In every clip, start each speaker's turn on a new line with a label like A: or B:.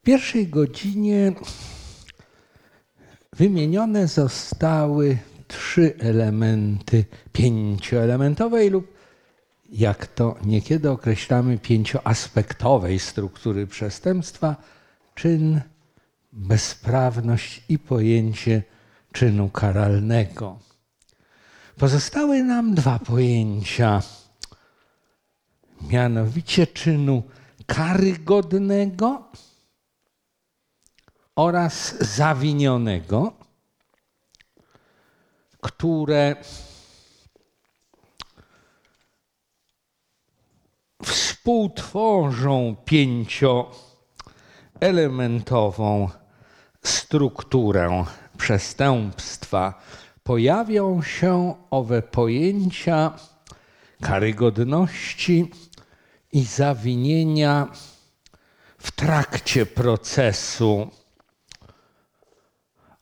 A: W pierwszej godzinie wymienione zostały trzy elementy pięcioelementowej lub jak to niekiedy określamy, pięcioaspektowej struktury przestępstwa, czyn, bezprawność i pojęcie czynu karalnego. Pozostały nam dwa pojęcia, mianowicie czynu karygodnego oraz zawinionego, które współtworzą pięcioelementową strukturę przestępstwa. Pojawią się owe pojęcia karygodności i zawinienia w trakcie procesu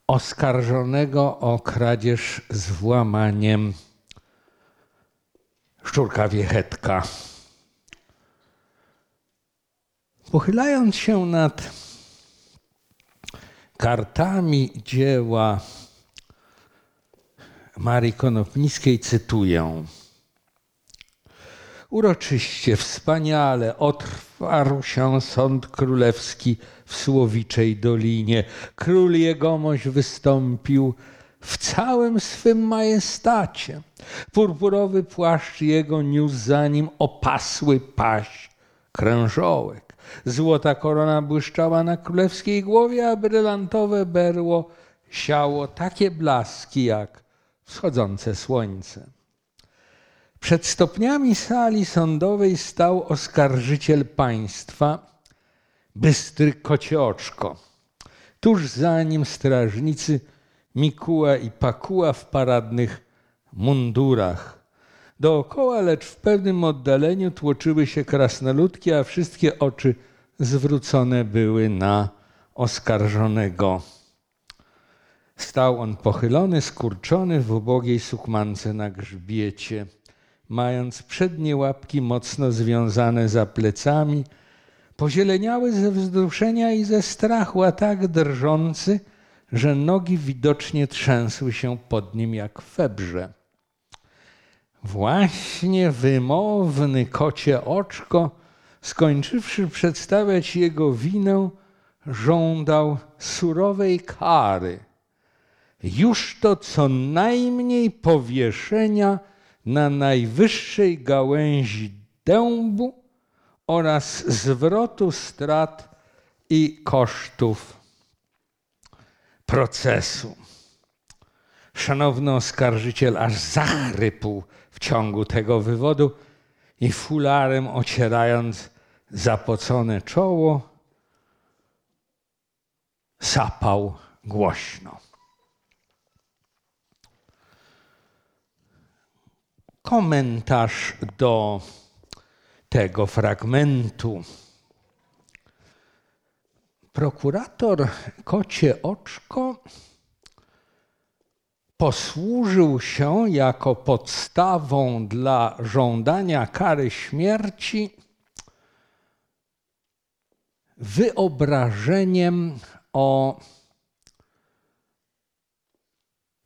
A: oskarżonego o kradzież z włamaniem szczurka wiechetka. Pochylając się nad kartami dzieła Marii Konopnickiej, cytuję. Uroczyście, wspaniale otwarł się sąd królewski w Słowiczej Dolinie. Król jegomość wystąpił w całym swym majestacie. Purpurowy płaszcz jego niósł za nim opasły paść krężołek. Złota korona błyszczała na królewskiej głowie, a brylantowe berło siało takie blaski jak wschodzące słońce. Przed stopniami sali sądowej stał oskarżyciel państwa, bystry kocioczko. Tuż za nim strażnicy Mikuła i Pakuła w paradnych mundurach. Dookoła, lecz w pewnym oddaleniu tłoczyły się krasnoludki, a wszystkie oczy zwrócone były na oskarżonego. Stał on pochylony, skurczony w ubogiej sukmance na grzbiecie, mając przednie łapki mocno związane za plecami, pozieleniały ze wzruszenia i ze strachu, a tak drżący, że nogi widocznie trzęsły się pod nim jak febrze. Właśnie wymowny kocie oczko, skończywszy przedstawiać jego winę, żądał surowej kary. Już to co najmniej powieszenia na najwyższej gałęzi dębu oraz zwrotu strat i kosztów procesu. Szanowny oskarżyciel aż zachrypł w ciągu tego wywodu i fularem ocierając zapocone czoło, sapał głośno. Komentarz do tego fragmentu. Prokurator Kocie Oczko posłużył się jako podstawą dla żądania kary śmierci wyobrażeniem o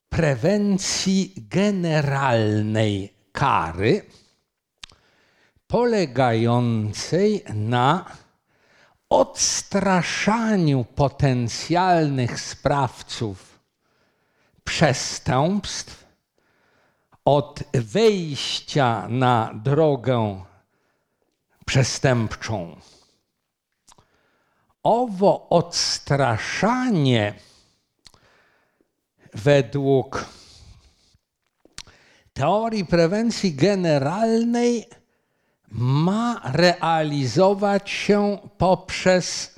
A: prewencji generalnej kary polegającej na odstraszaniu potencjalnych sprawców przestępstw od wejścia na drogę przestępczą. Owo odstraszanie według teorii prewencji generalnej ma realizować się poprzez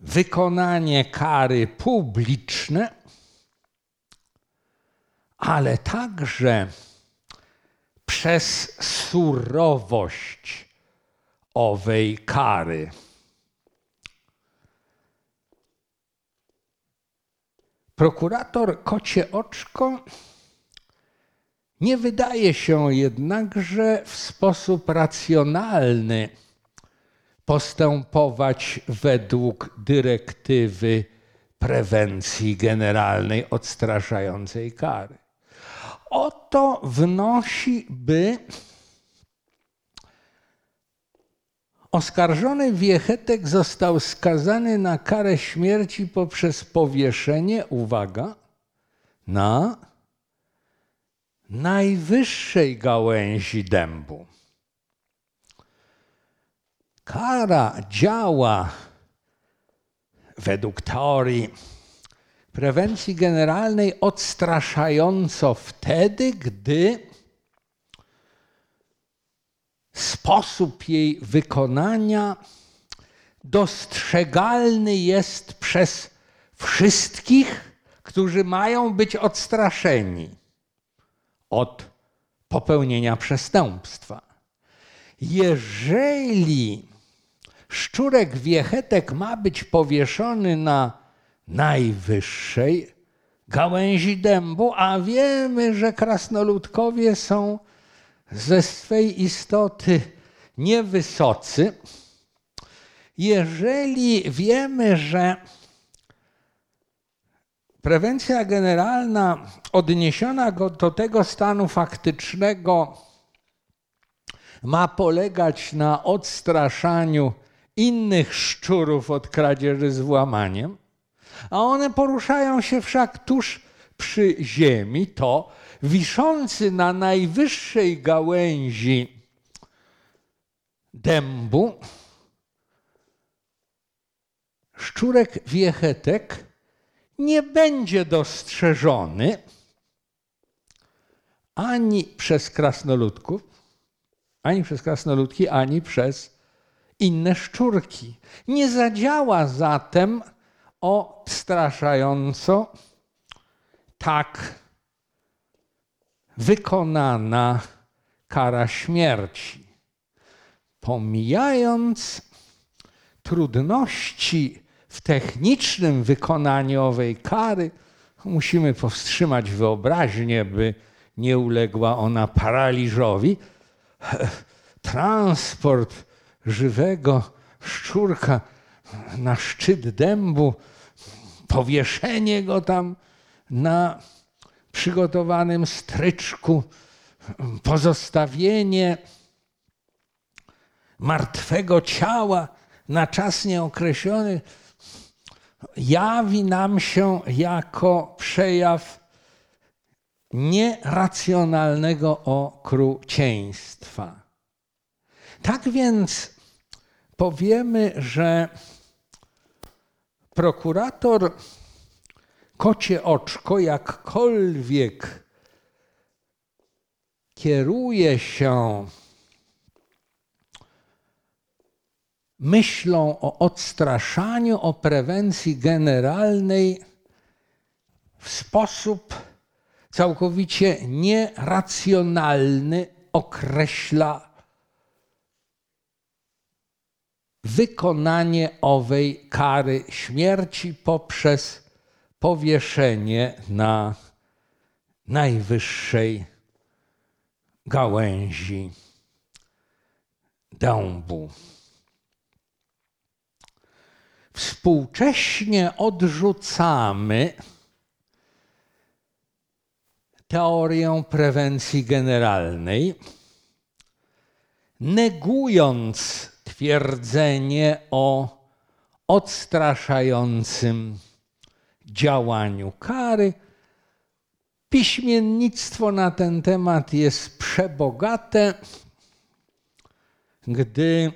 A: wykonanie kary publiczne, ale także przez surowość owej kary. Prokurator Kocie Oczko nie wydaje się jednakże w sposób racjonalny postępować według dyrektywy prewencji generalnej odstraszającej kary. Oto wnosi, by oskarżony Wiechetek został skazany na karę śmierci poprzez powieszenie, uwaga, na najwyższej gałęzi dębu. Kara działa według teorii prewencji generalnej odstraszająco wtedy, gdy sposób jej wykonania dostrzegalny jest przez wszystkich, którzy mają być odstraszeni od popełnienia przestępstwa. Jeżeli szczurek wiechetek ma być powieszony na najwyższej gałęzi dębu, a wiemy, że krasnoludkowie są ze swej istoty niewysocy, jeżeli wiemy, że prewencja generalna odniesiona do tego stanu faktycznego ma polegać na odstraszaniu innych szczurów od kradzieży z włamaniem, a one poruszają się wszak tuż przy ziemi, to wiszący na najwyższej gałęzi dębu szczurek wiechetek nie będzie dostrzeżony ani przez krasnoludków, ani przez krasnoludki, ani przez inne szczurki. Nie zadziała zatem odstraszająco tak wykonana kara śmierci. Pomijając trudności w technicznym wykonaniu owej kary, musimy powstrzymać wyobraźnię, by nie uległa ona paraliżowi. Transport żywego szczurka na szczyt dębu, powieszenie go tam na przygotowanym stryczku, pozostawienie martwego ciała na czas nieokreślony jawi nam się jako przejaw nieracjonalnego okrucieństwa. Tak więc powiemy, że prokurator kocie oczko jakkolwiek kieruje się myślą o odstraszaniu, o prewencji generalnej w sposób całkowicie nieracjonalny określa wykonanie owej kary śmierci poprzez powieszenie na najwyższej gałęzi dębu. Współcześnie odrzucamy teorię prewencji generalnej, negując twierdzenie o odstraszającym działaniu kary. Piśmiennictwo na ten temat jest przebogate, gdy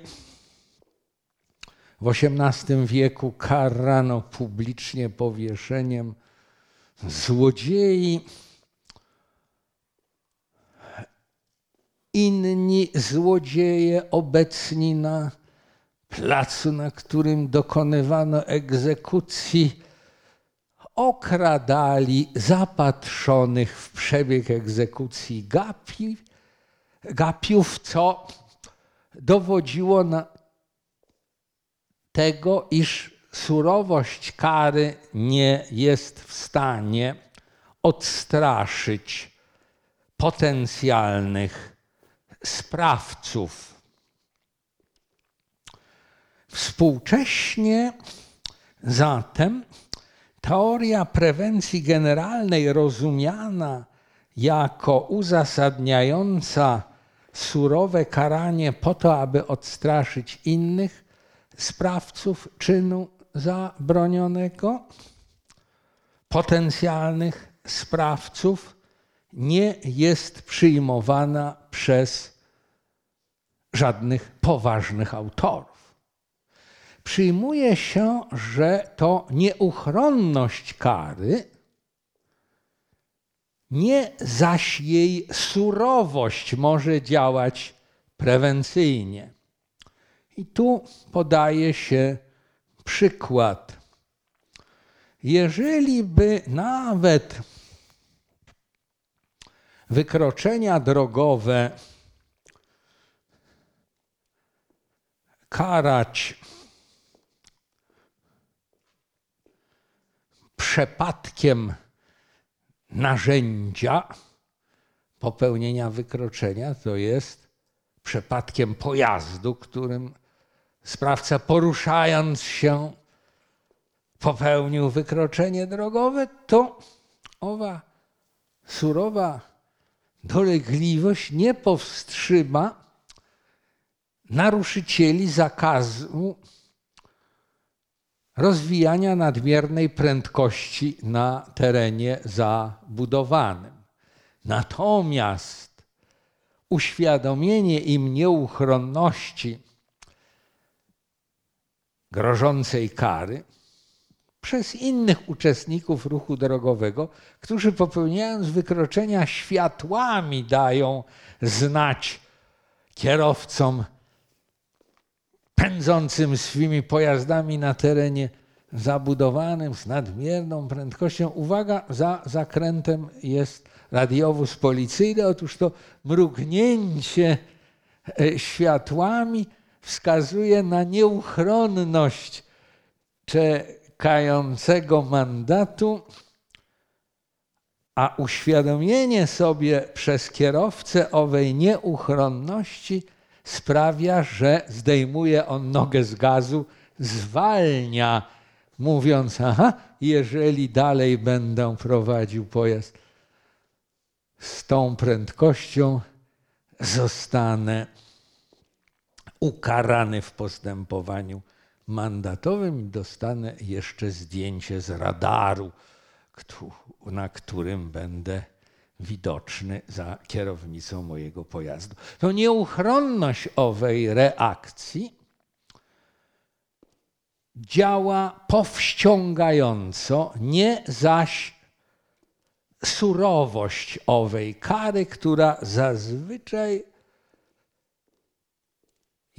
A: w XVIII wieku karano publicznie powieszeniem złodziei. Inni złodzieje obecni na placu, na którym dokonywano egzekucji, okradali zapatrzonych w przebieg egzekucji gapi, gapiów, co dowodziło na tego, iż surowość kary nie jest w stanie odstraszyć potencjalnych sprawców. Współcześnie zatem teoria prewencji generalnej rozumiana jako uzasadniająca surowe karanie po to, aby odstraszyć innych sprawców czynu zabronionego, potencjalnych sprawców, nie jest przyjmowana przez żadnych poważnych autorów. Przyjmuje się, że to nieuchronność kary, nie zaś jej surowość może działać prewencyjnie. I tu podaje się przykład. Jeżeli by nawet wykroczenia drogowe karać przepadkiem narzędzia popełnienia wykroczenia, to jest przepadkiem pojazdu, którym sprawca poruszając się popełnił wykroczenie drogowe, to owa surowa dolegliwość nie powstrzyma naruszycieli zakazu rozwijania nadmiernej prędkości na terenie zabudowanym. Natomiast uświadomienie im nieuchronności grożącej kary przez innych uczestników ruchu drogowego, którzy popełniając wykroczenia światłami dają znać kierowcom pędzącym swymi pojazdami na terenie zabudowanym z nadmierną prędkością. Uwaga, za zakrętem jest radiowóz policyjny. Otóż to mrugnięcie e, światłami wskazuje na nieuchronność czekającego mandatu, a uświadomienie sobie przez kierowcę owej nieuchronności sprawia, że zdejmuje on nogę z gazu, zwalnia, mówiąc: Aha, jeżeli dalej będę prowadził pojazd z tą prędkością, zostanę ukarany w postępowaniu mandatowym dostanę jeszcze zdjęcie z radaru, na którym będę widoczny za kierownicą mojego pojazdu. To nieuchronność owej reakcji działa powściągająco, nie zaś surowość owej kary, która zazwyczaj,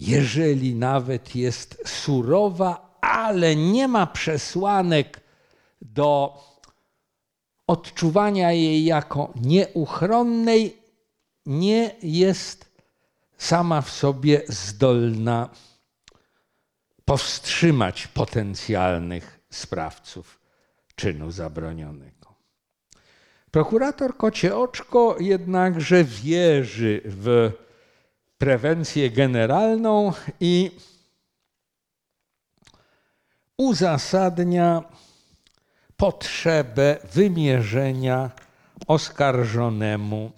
A: jeżeli nawet jest surowa, ale nie ma przesłanek do odczuwania jej jako nieuchronnej nie jest sama w sobie zdolna powstrzymać potencjalnych sprawców czynu zabronionego. Prokurator Kocie Oczko jednakże wierzy w prewencję generalną i uzasadnia potrzebę wymierzenia oskarżonemu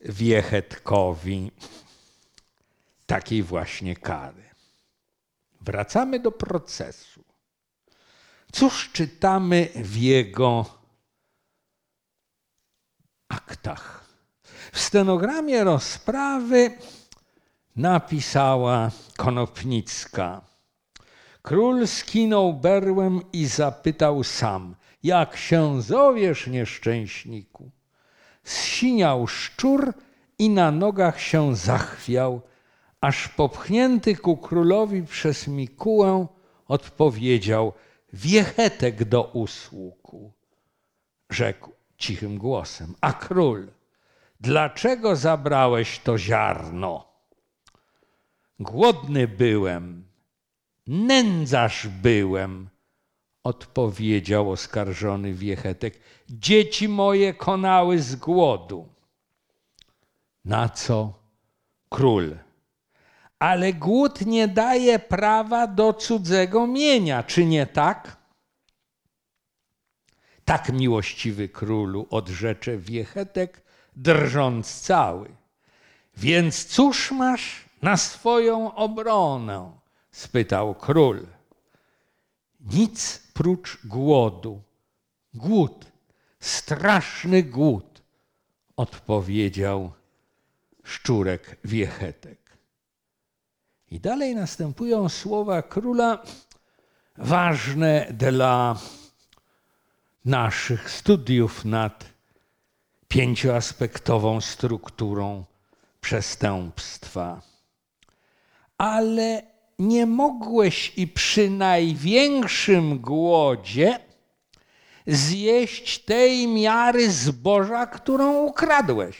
A: Wiechetkowi takiej właśnie kary. Wracamy do procesu. Cóż czytamy w jego aktach? W stenogramie rozprawy napisała Konopnicka. Król skinął berłem i zapytał sam, jak się zowiesz, nieszczęśniku? Zsiniał szczur i na nogach się zachwiał, aż popchnięty ku królowi przez Mikułę odpowiedział, wiechetek do usługu. Rzekł cichym głosem, a król, dlaczego zabrałeś to ziarno? Głodny byłem, Nędzarz byłem, odpowiedział oskarżony wiechetek. Dzieci moje konały z głodu. Na co król? ale głód nie daje prawa do cudzego mienia, czy nie tak? Tak miłościwy królu odrzecze wiechetek, drżąc cały. Więc cóż masz na swoją obronę? spytał król. Nic prócz głodu. Głód, straszny głód, odpowiedział szczurek wiechetek. I dalej następują słowa króla ważne dla naszych studiów nad pięcioaspektową strukturą przestępstwa. Ale nie mogłeś i przy największym głodzie zjeść tej miary zboża, którą ukradłeś.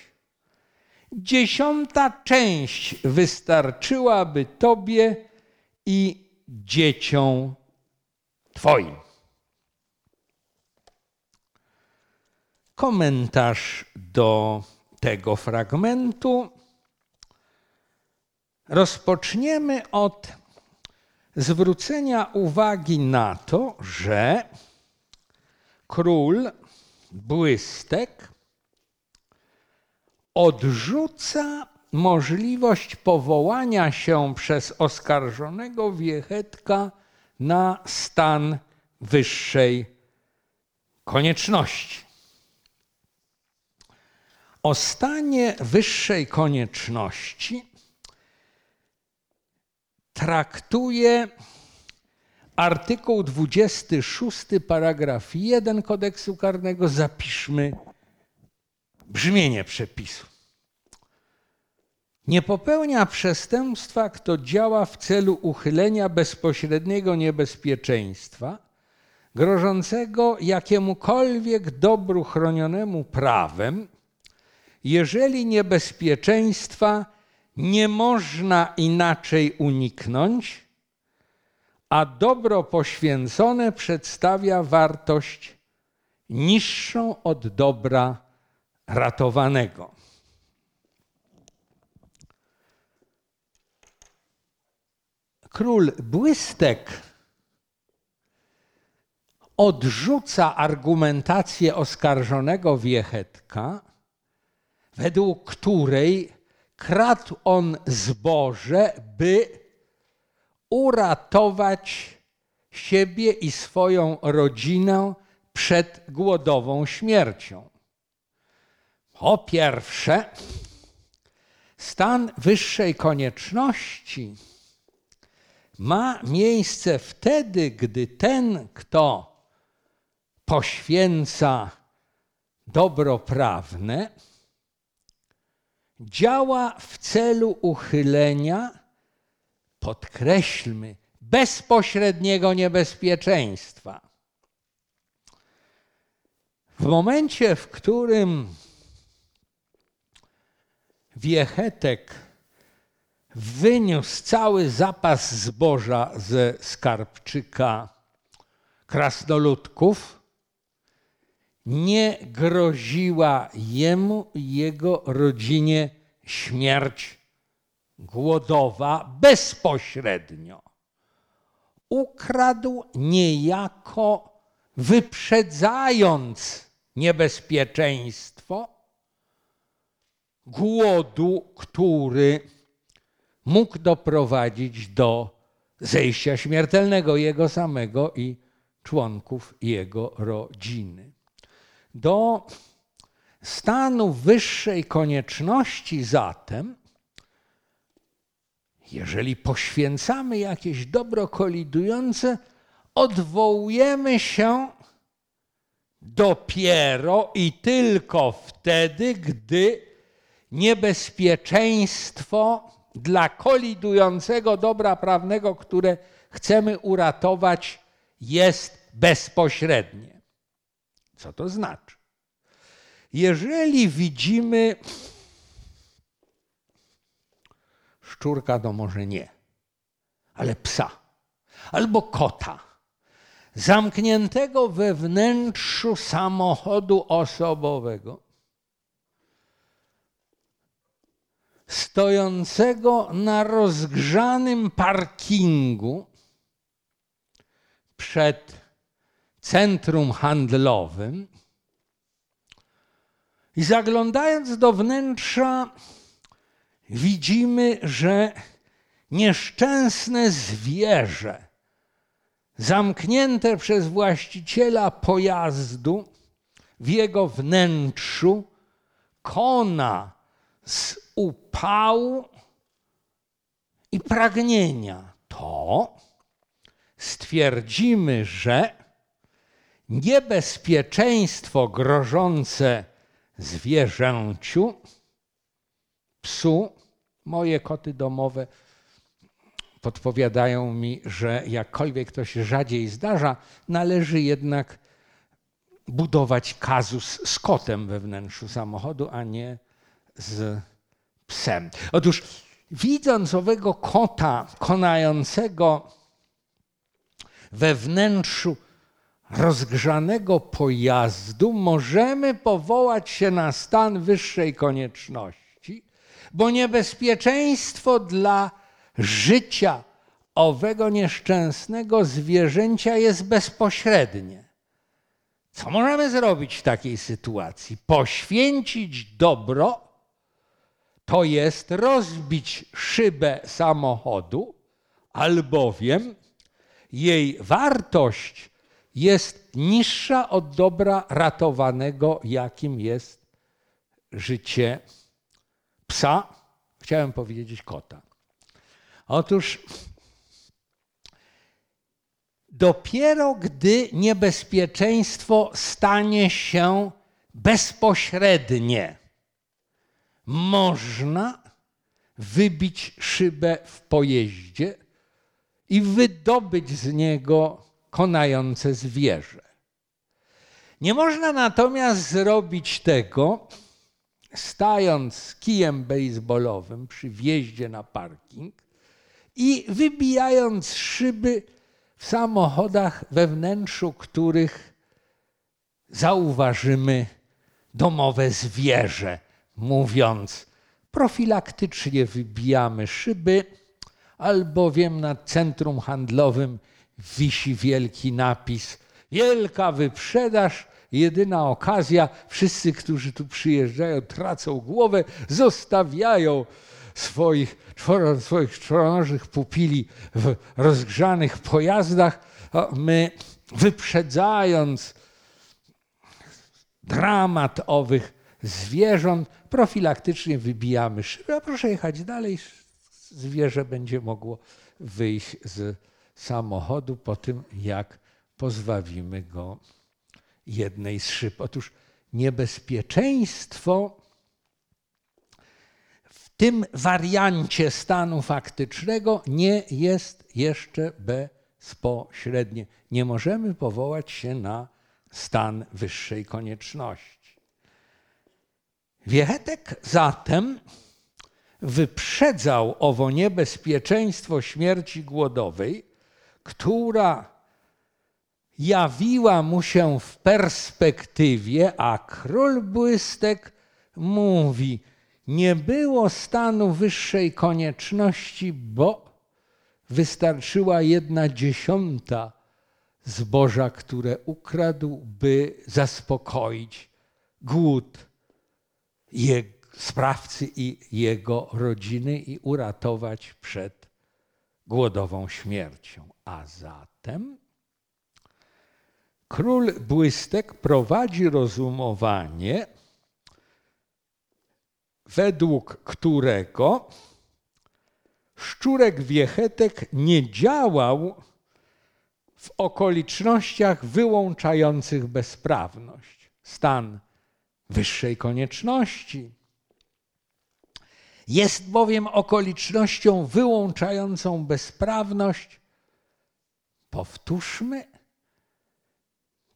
A: Dziesiąta część wystarczyłaby tobie i dzieciom twoim. Komentarz do tego fragmentu. Rozpoczniemy od zwrócenia uwagi na to, że król błystek odrzuca możliwość powołania się przez oskarżonego wiechetka na stan wyższej konieczności. O stanie wyższej konieczności traktuje artykuł 26, paragraf 1 kodeksu karnego. Zapiszmy brzmienie przepisu. Nie popełnia przestępstwa, kto działa w celu uchylenia bezpośredniego niebezpieczeństwa grożącego jakiemukolwiek dobru chronionemu prawem, jeżeli niebezpieczeństwa nie można inaczej uniknąć, a dobro poświęcone przedstawia wartość niższą od dobra ratowanego. Król Błystek odrzuca argumentację oskarżonego Wiechetka, według której kradł on zboże, by uratować siebie i swoją rodzinę przed głodową śmiercią. Po pierwsze, stan wyższej konieczności ma miejsce wtedy, gdy ten, kto poświęca dobro prawne, działa w celu uchylenia, podkreślmy, bezpośredniego niebezpieczeństwa. W momencie, w którym Wiechetek wyniósł cały zapas zboża ze skarbczyka krasnoludków, nie groziła jemu i jego rodzinie śmierć głodowa bezpośrednio. Ukradł niejako wyprzedzając niebezpieczeństwo głodu, który mógł doprowadzić do zejścia śmiertelnego jego samego i członków jego rodziny do stanu wyższej konieczności zatem, jeżeli poświęcamy jakieś dobro kolidujące, odwołujemy się dopiero i tylko wtedy, gdy niebezpieczeństwo dla kolidującego dobra prawnego, które chcemy uratować, jest bezpośrednie. Co to znaczy? Jeżeli widzimy szczurka, to może nie, ale psa albo kota, zamkniętego we wnętrzu samochodu osobowego, stojącego na rozgrzanym parkingu przed centrum handlowym. I zaglądając do wnętrza, widzimy, że nieszczęsne zwierzę, zamknięte przez właściciela pojazdu w jego wnętrzu, kona z upału i pragnienia, to stwierdzimy, że niebezpieczeństwo grożące zwierzęciu, psu, moje koty domowe podpowiadają mi, że jakkolwiek to się rzadziej zdarza, należy jednak budować kazus z kotem we wnętrzu samochodu, a nie z psem. Otóż widząc owego kota konającego we wnętrzu rozgrzanego pojazdu, możemy powołać się na stan wyższej konieczności, bo niebezpieczeństwo dla życia owego nieszczęsnego zwierzęcia jest bezpośrednie. Co możemy zrobić w takiej sytuacji? Poświęcić dobro, to jest rozbić szybę samochodu, albowiem jej wartość jest niższa od dobra ratowanego, jakim jest życie psa, chciałem powiedzieć kota. Otóż dopiero gdy niebezpieczeństwo stanie się bezpośrednie, można wybić szybę w pojeździe i wydobyć z niego konające zwierzę. Nie można natomiast zrobić tego, stając z kijem baseballowym przy wjeździe na parking i wybijając szyby w samochodach, we wnętrzu których zauważymy domowe zwierzę, mówiąc profilaktycznie wybijamy szyby, albowiem nad centrum handlowym wisi wielki napis: Wielka wyprzedaż, jedyna okazja. Wszyscy, którzy tu przyjeżdżają, tracą głowę, zostawiają swoich, czworo, swoich czworonożnych pupili w rozgrzanych pojazdach. My, wyprzedzając dramat owych zwierząt, profilaktycznie wybijamy szybę. A proszę jechać dalej, zwierzę będzie mogło wyjść z samochodu po tym, jak pozbawimy go jednej z szyb. Otóż niebezpieczeństwo w tym wariancie stanu faktycznego nie jest jeszcze bezpośrednie. Nie możemy powołać się na stan wyższej konieczności. Wiechetek zatem wyprzedzał owo niebezpieczeństwo śmierci głodowej, która jawiła mu się w perspektywie, a król błystek mówi: Nie było stanu wyższej konieczności, bo wystarczyła jedna dziesiąta zboża, które ukradł, by zaspokoić głód jego, sprawcy i jego rodziny i uratować przed głodową śmiercią. A zatem król błystek prowadzi rozumowanie, według którego szczurek wiechetek nie działał w okolicznościach wyłączających bezprawność. Stan wyższej konieczności. Jest bowiem okolicznością wyłączającą bezprawność, powtórzmy,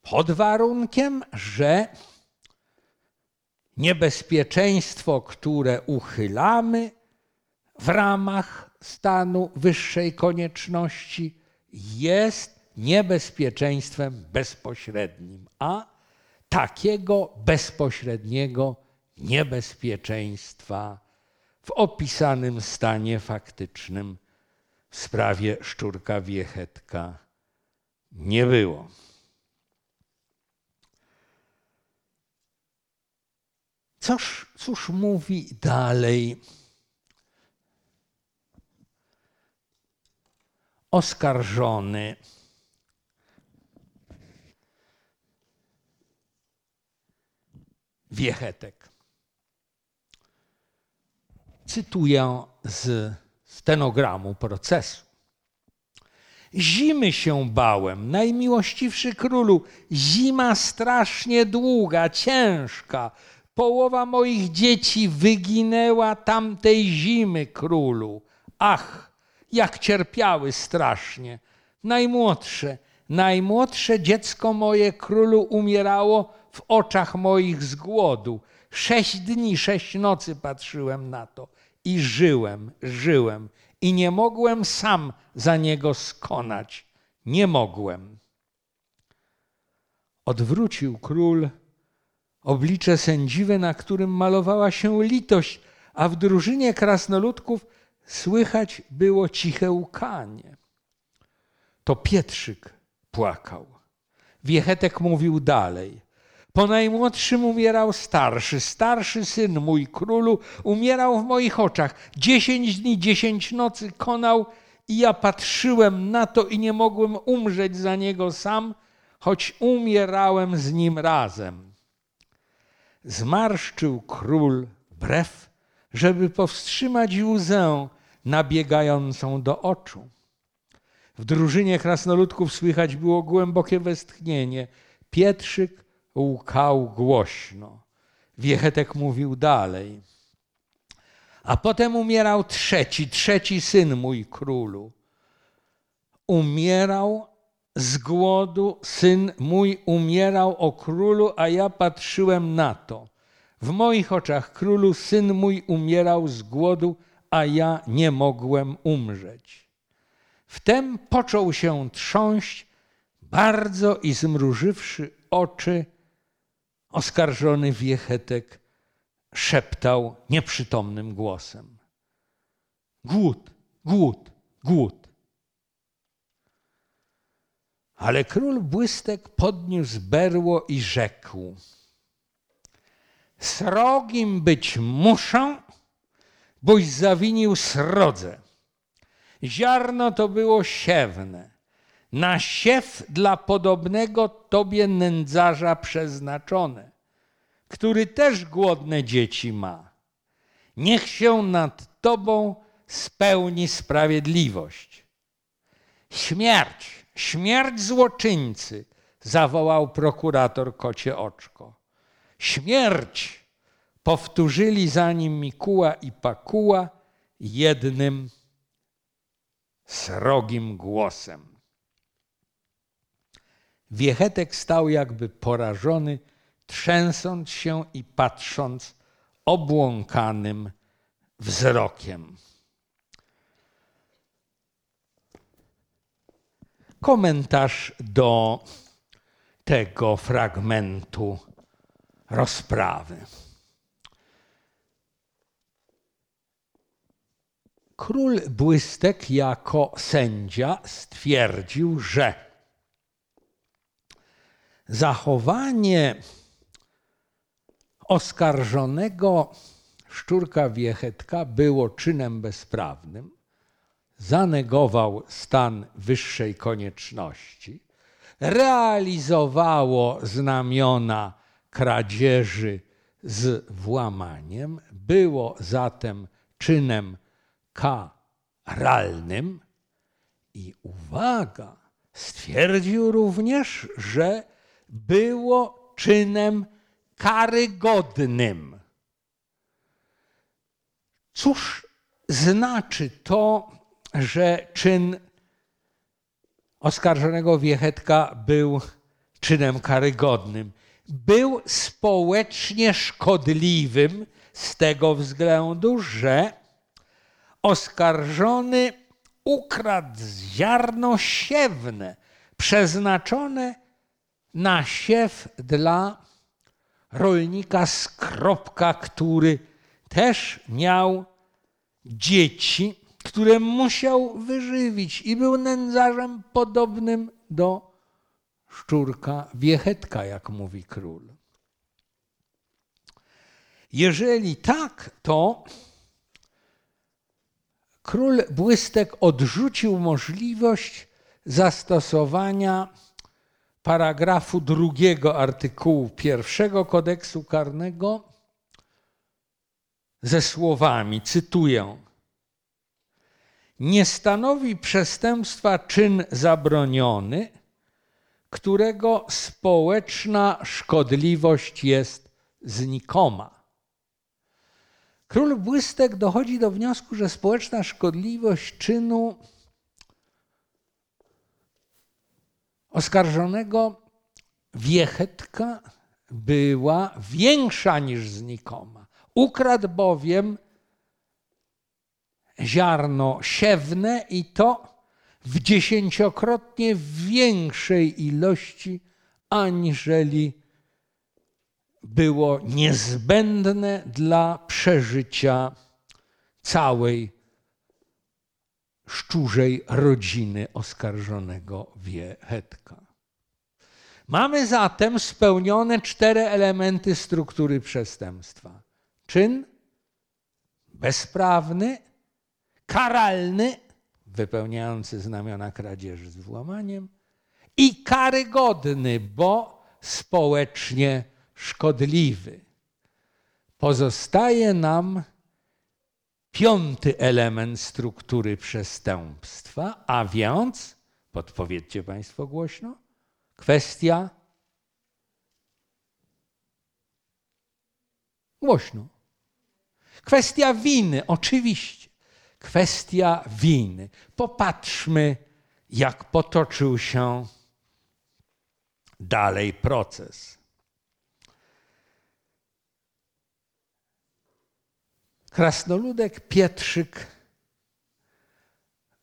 A: pod warunkiem, że niebezpieczeństwo, które uchylamy w ramach stanu wyższej konieczności, jest niebezpieczeństwem bezpośrednim, a takiego bezpośredniego niebezpieczeństwa w opisanym stanie faktycznym w sprawie szczurka wiechetka nie było. Cóż, cóż mówi dalej oskarżony? Wiechetek. Cytuję z stenogramu procesu. Zimy się bałem, najmiłościwszy królu, zima strasznie długa, ciężka. Połowa moich dzieci wyginęła tamtej zimy, królu. Ach, jak cierpiały strasznie. Najmłodsze, najmłodsze dziecko moje, królu, umierało w oczach moich z głodu. Sześć dni, sześć nocy patrzyłem na to i żyłem, żyłem i nie mogłem sam za niego skonać. Nie mogłem. Odwrócił król oblicze sędziwe, na którym malowała się litość, a w drużynie krasnoludków słychać było ciche łkanie. To Pietrzyk płakał. Wiechetek mówił dalej. Po najmłodszym umierał starszy, starszy syn mój królu, umierał w moich oczach. Dziesięć dni, dziesięć nocy konał i ja patrzyłem na to i nie mogłem umrzeć za niego sam, choć umierałem z nim razem. Zmarszczył król brew, żeby powstrzymać łzę nabiegającą do oczu. W drużynie krasnoludków słychać było głębokie westchnienie. Pietrzyk łkał głośno. Wiechetek mówił dalej. A potem umierał trzeci, trzeci syn mój królu. Umierał z głodu, syn mój umierał o królu, a ja patrzyłem na to. W moich oczach królu syn mój umierał z głodu, a ja nie mogłem umrzeć. Wtem począł się trząść bardzo i zmrużywszy oczy, oskarżony wiechetek szeptał nieprzytomnym głosem. Głód, głód, głód. Ale król błystek podniósł berło i rzekł: Srogim być muszę, boś zawinił srodze. Ziarno to było siewne na siew dla podobnego tobie nędzarza przeznaczone, który też głodne dzieci ma. Niech się nad tobą spełni sprawiedliwość. Śmierć, śmierć złoczyńcy, zawołał prokurator kocie oczko. Śmierć, powtórzyli za nim Mikuła i Pakuła jednym srogim głosem. Wiechetek stał jakby porażony, trzęsąc się i patrząc obłąkanym wzrokiem. Komentarz do tego fragmentu rozprawy. Król Błystek jako sędzia stwierdził, że zachowanie oskarżonego szczurka wiechetka było czynem bezprawnym, zanegował stan wyższej konieczności, realizowało znamiona kradzieży z włamaniem, było zatem czynem karalnym i uwaga, stwierdził również, że było czynem karygodnym. Cóż znaczy to, że czyn oskarżonego Wiechetka był czynem karygodnym? Był społecznie szkodliwym z tego względu, że oskarżony ukradł ziarno siewne przeznaczone na siew dla rolnika z Kropka, który też miał dzieci, które musiał wyżywić i był nędzarzem podobnym do szczurka wiechetka, jak mówi król. Jeżeli tak, to król Błystek odrzucił możliwość zastosowania paragrafu drugiego artykułu pierwszego kodeksu karnego ze słowami, cytuję, nie stanowi przestępstwa czyn zabroniony, którego społeczna szkodliwość jest znikoma. Król Błystek dochodzi do wniosku, że społeczna szkodliwość czynu oskarżonego Wiechetka była większa niż znikoma. Ukradł bowiem ziarno siewne i to w dziesięciokrotnie większej ilości, aniżeli było niezbędne dla przeżycia całej szczurzej rodziny oskarżonego Wiechetka. Mamy zatem spełnione cztery elementy struktury przestępstwa. Czyn bezprawny, karalny, wypełniający znamiona kradzieży z włamaniem i karygodny, bo społecznie szkodliwy. Pozostaje nam piąty element struktury przestępstwa, a więc, podpowiedzcie Państwo głośno, kwestia głośno. Kwestia winy, oczywiście. Kwestia winy. Popatrzmy, jak potoczył się dalej proces. Krasnoludek Pietrzyk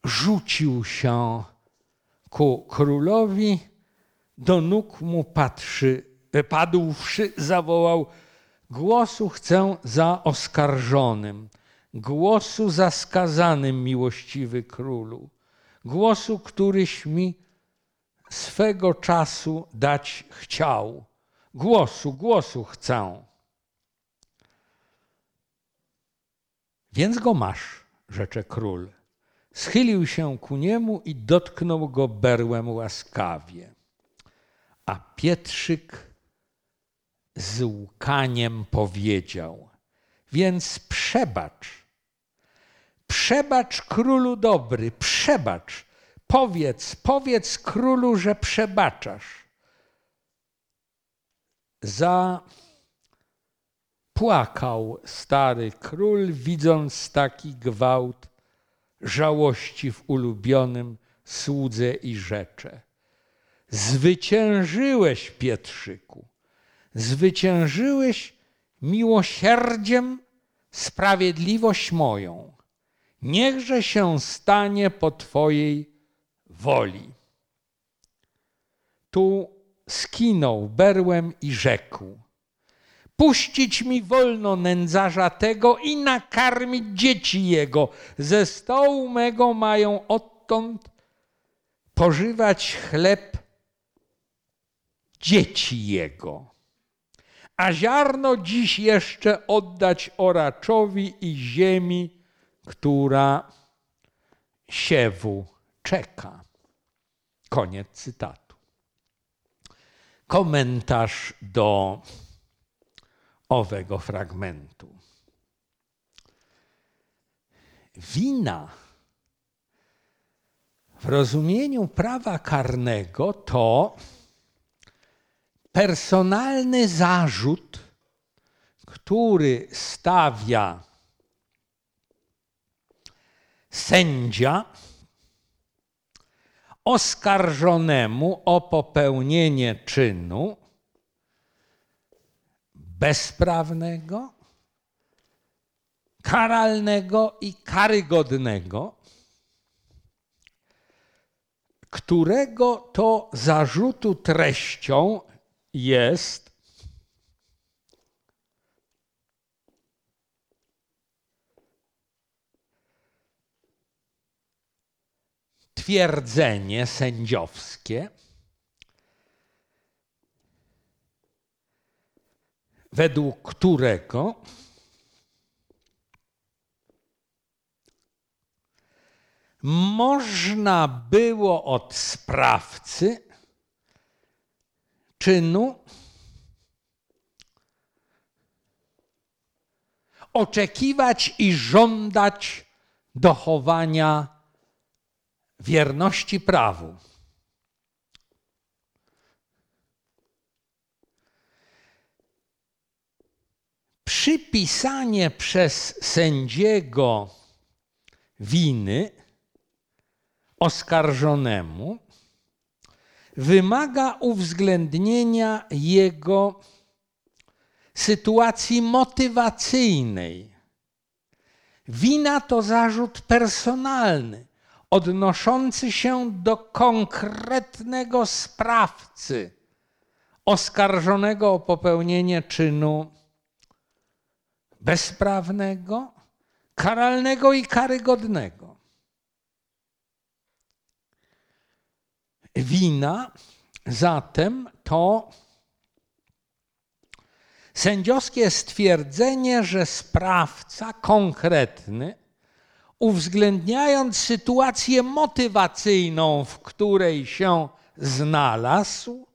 A: rzucił się ku królowi, do nóg mu patrzy, e, padłszy, zawołał: Głosu chcę za oskarżonym, głosu za skazanym, miłościwy królu, głosu, któryś mi swego czasu dać chciał. Głosu, głosu chcę. Więc go masz, rzecze król. Schylił się ku niemu i dotknął go berłem łaskawie. A Pietrzyk z łkaniem powiedział: Więc przebacz, przebacz królu dobry, przebacz. Powiedz, powiedz królu, że przebaczasz. Za Płakał stary król, widząc taki gwałt żałości w ulubionym słudze i rzecze. Zwyciężyłeś, Pietrzyku, zwyciężyłeś miłosierdziem sprawiedliwość moją. Niechże się stanie po Twojej woli. Tu skinął berłem i rzekł – puścić mi wolno nędzarza tego i nakarmić dzieci jego. Ze stołu mego mają odtąd pożywać chleb dzieci jego. A ziarno dziś jeszcze oddać oraczowi i ziemi, która siewu czeka. Koniec cytatu. Komentarz do owego fragmentu. Wina w rozumieniu prawa karnego to personalny zarzut, który stawia sędzia oskarżonemu o popełnienie czynu bezprawnego, karalnego i karygodnego, którego to zarzutu treścią jest twierdzenie sędziowskie, według którego można było od sprawcy czynu oczekiwać i żądać dochowania wierności prawu. Przypisanie przez sędziego winy oskarżonemu wymaga uwzględnienia jego sytuacji motywacyjnej. Wina to zarzut personalny, odnoszący się do konkretnego sprawcy oskarżonego o popełnienie czynu bezprawnego, karalnego i karygodnego. Wina zatem to sędziowskie stwierdzenie, że sprawca konkretny, uwzględniając sytuację motywacyjną, w której się znalazł,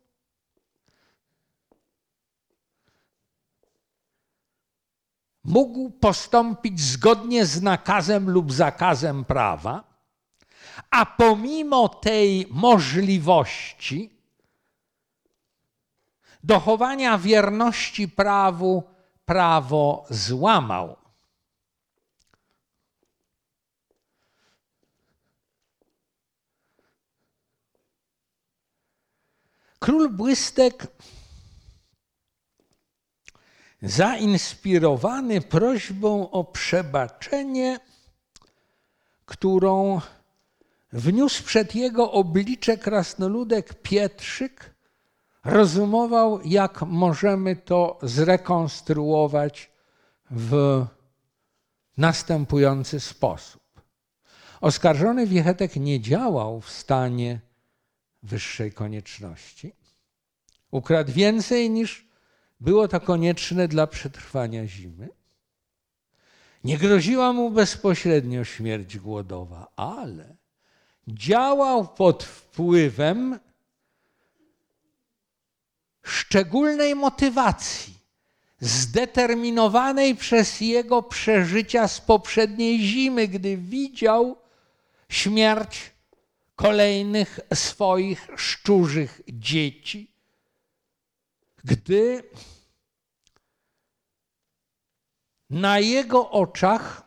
A: mógł postąpić zgodnie z nakazem lub zakazem prawa, a pomimo tej możliwości dochowania wierności prawu, prawo złamał. Król Błystek, zainspirowany prośbą o przebaczenie, którą wniósł przed jego oblicze krasnoludek Pietrzyk, rozumował, jak możemy to zrekonstruować w następujący sposób. Oskarżony Wiechetek nie działał w stanie wyższej konieczności. Ukradł więcej niż było to konieczne dla przetrwania zimy. Nie groziła mu bezpośrednio śmierć głodowa, ale działał pod wpływem szczególnej motywacji, zdeterminowanej przez jego przeżycia z poprzedniej zimy, gdy widział śmierć kolejnych swoich szczurzych dzieci, gdy na jego oczach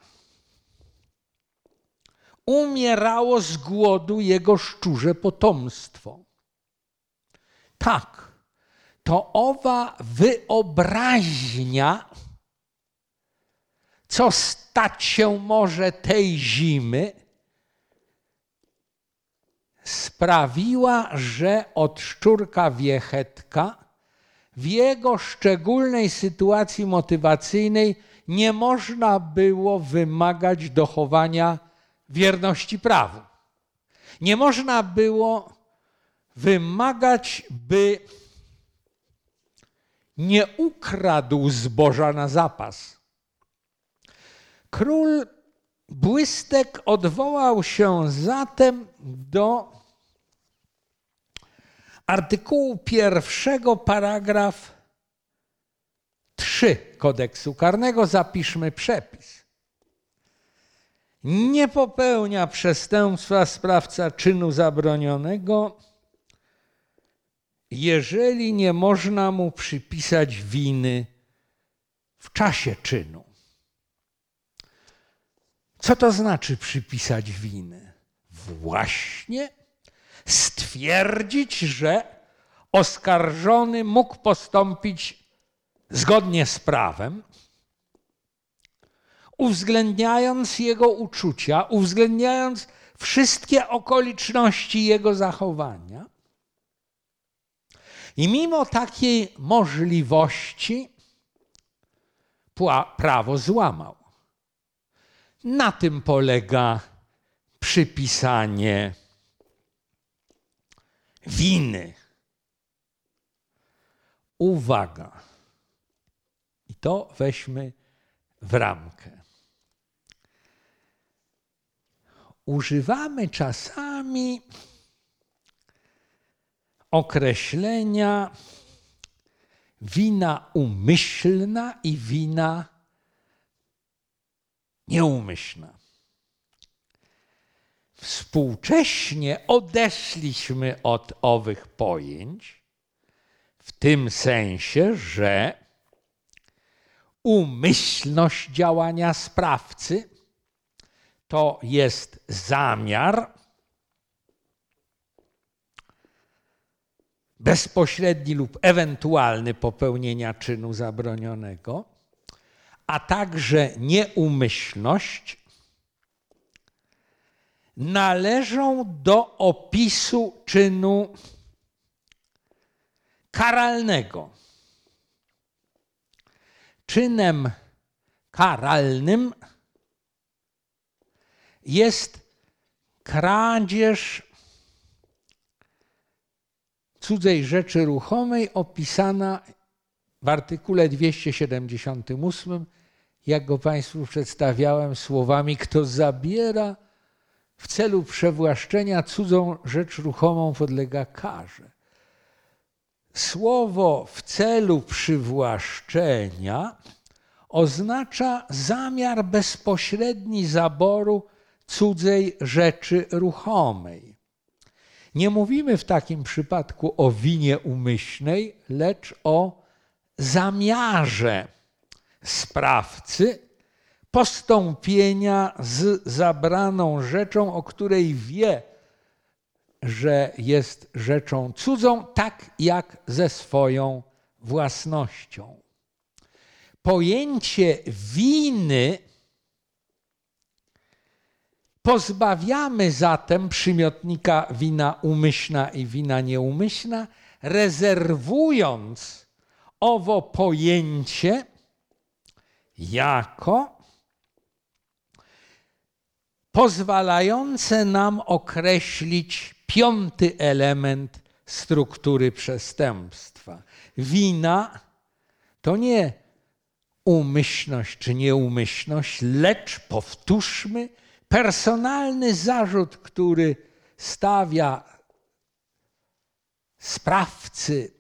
A: umierało z głodu jego szczurze potomstwo. Tak, to owa wyobraźnia, co stać się może tej zimy, sprawiła, że od szczurka wiechetka w jego szczególnej sytuacji motywacyjnej nie można było wymagać dochowania wierności prawu. Nie można było wymagać, by nie ukradł zboża na zapas. Król Błystek odwołał się zatem do artykułu pierwszego, paragraf 3 kodeksu karnego. Zapiszmy przepis. Nie popełnia przestępstwa sprawca czynu zabronionego, jeżeli nie można mu przypisać winy w czasie czynu. Co to znaczy przypisać winy? Właśnie stwierdzić, że oskarżony mógł postąpić zgodnie z prawem, uwzględniając jego uczucia, uwzględniając wszystkie okoliczności jego zachowania. I mimo takiej możliwości prawo złamał. Na tym polega przypisanie winy. Uwaga. To weźmy w ramkę. Używamy czasami określenia wina umyślna i wina nieumyślna. Współcześnie odeszliśmy od owych pojęć w tym sensie, że umyślność działania sprawcy to jest zamiar bezpośredni lub ewentualny popełnienia czynu zabronionego, a także nieumyślność należą do opisu czynu karalnego. Czynem karalnym jest kradzież cudzej rzeczy ruchomej opisana w artykule 278, jak go Państwu przedstawiałem słowami, kto zabiera w celu przewłaszczenia cudzą rzecz ruchomą podlega karze. Słowo w celu przywłaszczenia oznacza zamiar bezpośredni zaboru cudzej rzeczy ruchomej. Nie mówimy w takim przypadku o winie umyślnej, lecz o zamiarze sprawcy postąpienia z zabraną rzeczą, o której wie, że jest rzeczą cudzą, tak jak ze swoją własnością. Pojęcie winy pozbawiamy zatem przymiotnika wina umyślna i wina nieumyślna, rezerwując owo pojęcie jako pozwalające nam określić piąty element struktury przestępstwa. Wina to nie umyślność czy nieumyślność, lecz powtórzmy, personalny zarzut, który stawia sprawcy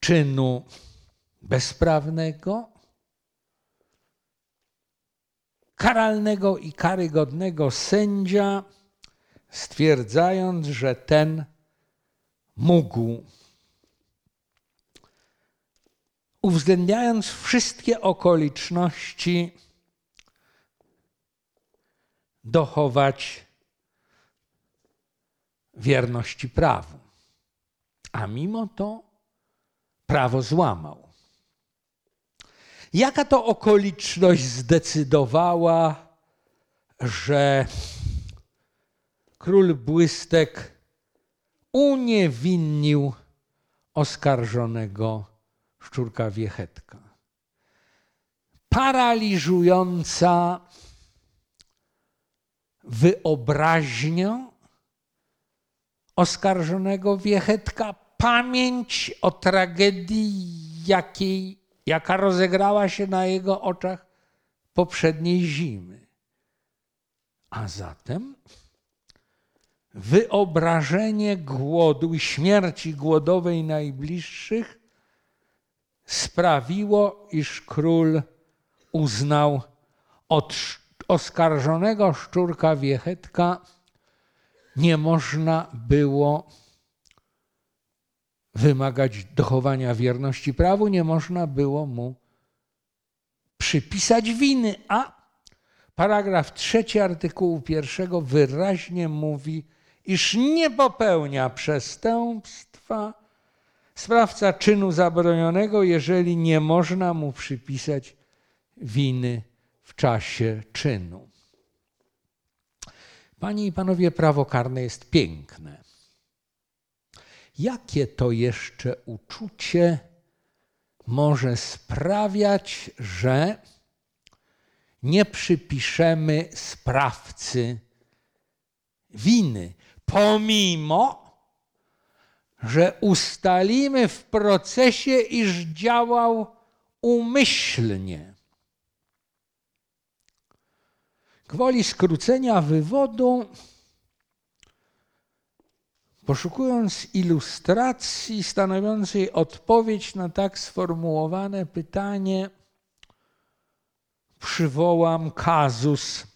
A: czynu bezprawnego, karalnego i karygodnego sędzia, stwierdzając, że ten mógł, uwzględniając wszystkie okoliczności, dochować wierności prawu. A mimo to prawo złamał. Jaka to okoliczność zdecydowała, że król Błystek uniewinnił oskarżonego szczurka Wiechetka? Paraliżująca wyobraźnię oskarżonego Wiechetka pamięć o tragedii, jakiej jaka rozegrała się na jego oczach poprzedniej zimy. A zatem wyobrażenie głodu i śmierci głodowej najbliższych sprawiło, iż król uznał od oskarżonego szczurka wiechetka nie można było wymagać dochowania wierności prawu, nie można było mu przypisać winy, a paragraf trzeci artykułu pierwszego wyraźnie mówi, iż nie popełnia przestępstwa. Sprawca czynu zabronionego, jeżeli nie można mu przypisać winy w czasie czynu. Panie i panowie, prawo karne jest piękne. Jakie to jeszcze uczucie może sprawiać, że nie przypiszemy sprawcy winy, pomimo że ustalimy w procesie, iż działał umyślnie. Gwoli skrócenia wywodu, poszukując ilustracji stanowiącej odpowiedź na tak sformułowane pytanie, przywołam kazus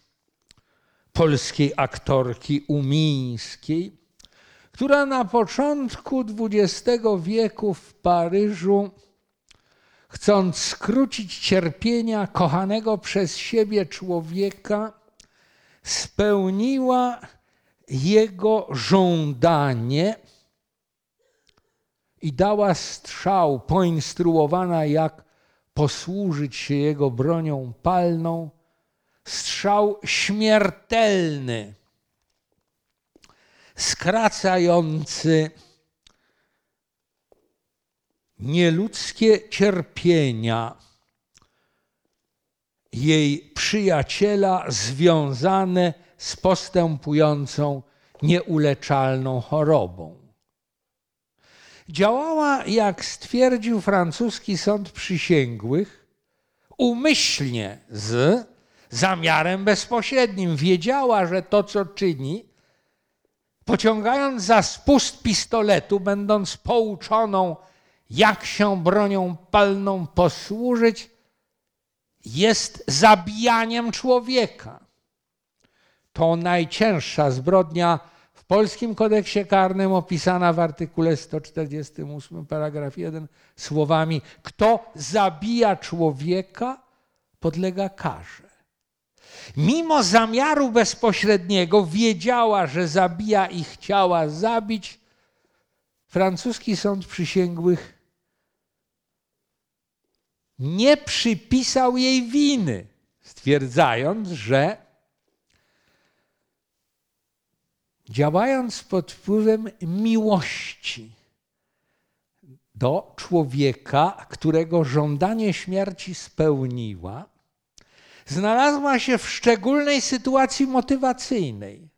A: polskiej aktorki umińskiej, która na początku XX wieku w Paryżu, chcąc skrócić cierpienia kochanego przez siebie człowieka, spełniła jego żądanie i dała strzał, poinstruowana, jak posłużyć się jego bronią palną, strzał śmiertelny skracający nieludzkie cierpienia jej przyjaciela związane z postępującą nieuleczalną chorobą. Działała, jak stwierdził francuski sąd przysięgłych, umyślnie z zamiarem bezpośrednim. Wiedziała, że to, co czyni, pociągając za spust pistoletu, będąc pouczoną, jak się bronią palną posłużyć, jest zabijaniem człowieka. To najcięższa zbrodnia w polskim kodeksie karnym opisana w artykule 148 paragraf 1 słowami kto zabija człowieka podlega karze mimo zamiaru bezpośredniego wiedziała, że zabija i chciała zabić, francuski sąd przysięgłych nie przypisał jej winy, stwierdzając, że działając pod wpływem miłości do człowieka, którego żądanie śmierci spełniła, znalazła się w szczególnej sytuacji motywacyjnej,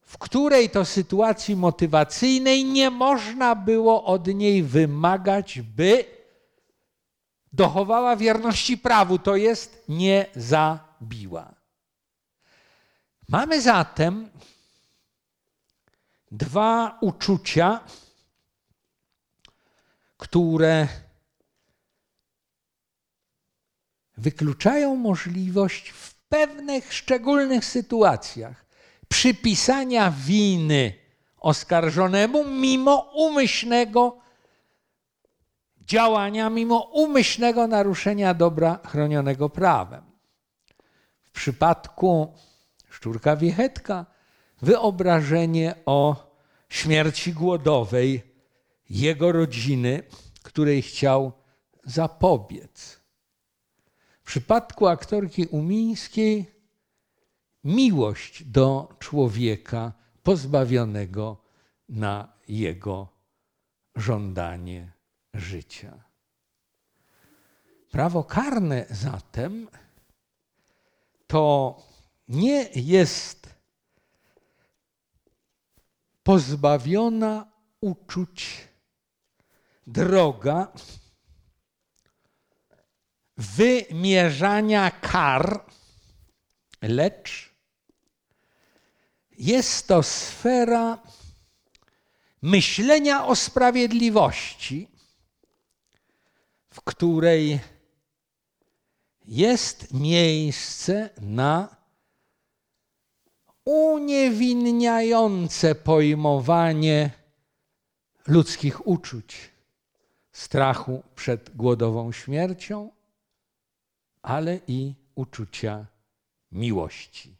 A: w której to sytuacji motywacyjnej nie można było od niej wymagać, by dochowała wierności prawu, to jest nie zabiła. Mamy zatem dwa uczucia, które wykluczają możliwość w pewnych szczególnych sytuacjach przypisania winy oskarżonemu mimo umyślnego działania, mimo umyślnego naruszenia dobra chronionego prawem. W przypadku szczurka wiechetka wyobrażenie o śmierci głodowej jego rodziny, której chciał zapobiec. Przypadku aktorki Umińskiej miłość do człowieka pozbawionego na jego żądanie życia. Prawo karne zatem to nie jest pozbawiona uczuć droga wymierzania kar, lecz jest to sfera myślenia o sprawiedliwości, w której jest miejsce na uniewinniające pojmowanie ludzkich uczuć, strachu przed głodową śmiercią ale i uczucia miłości.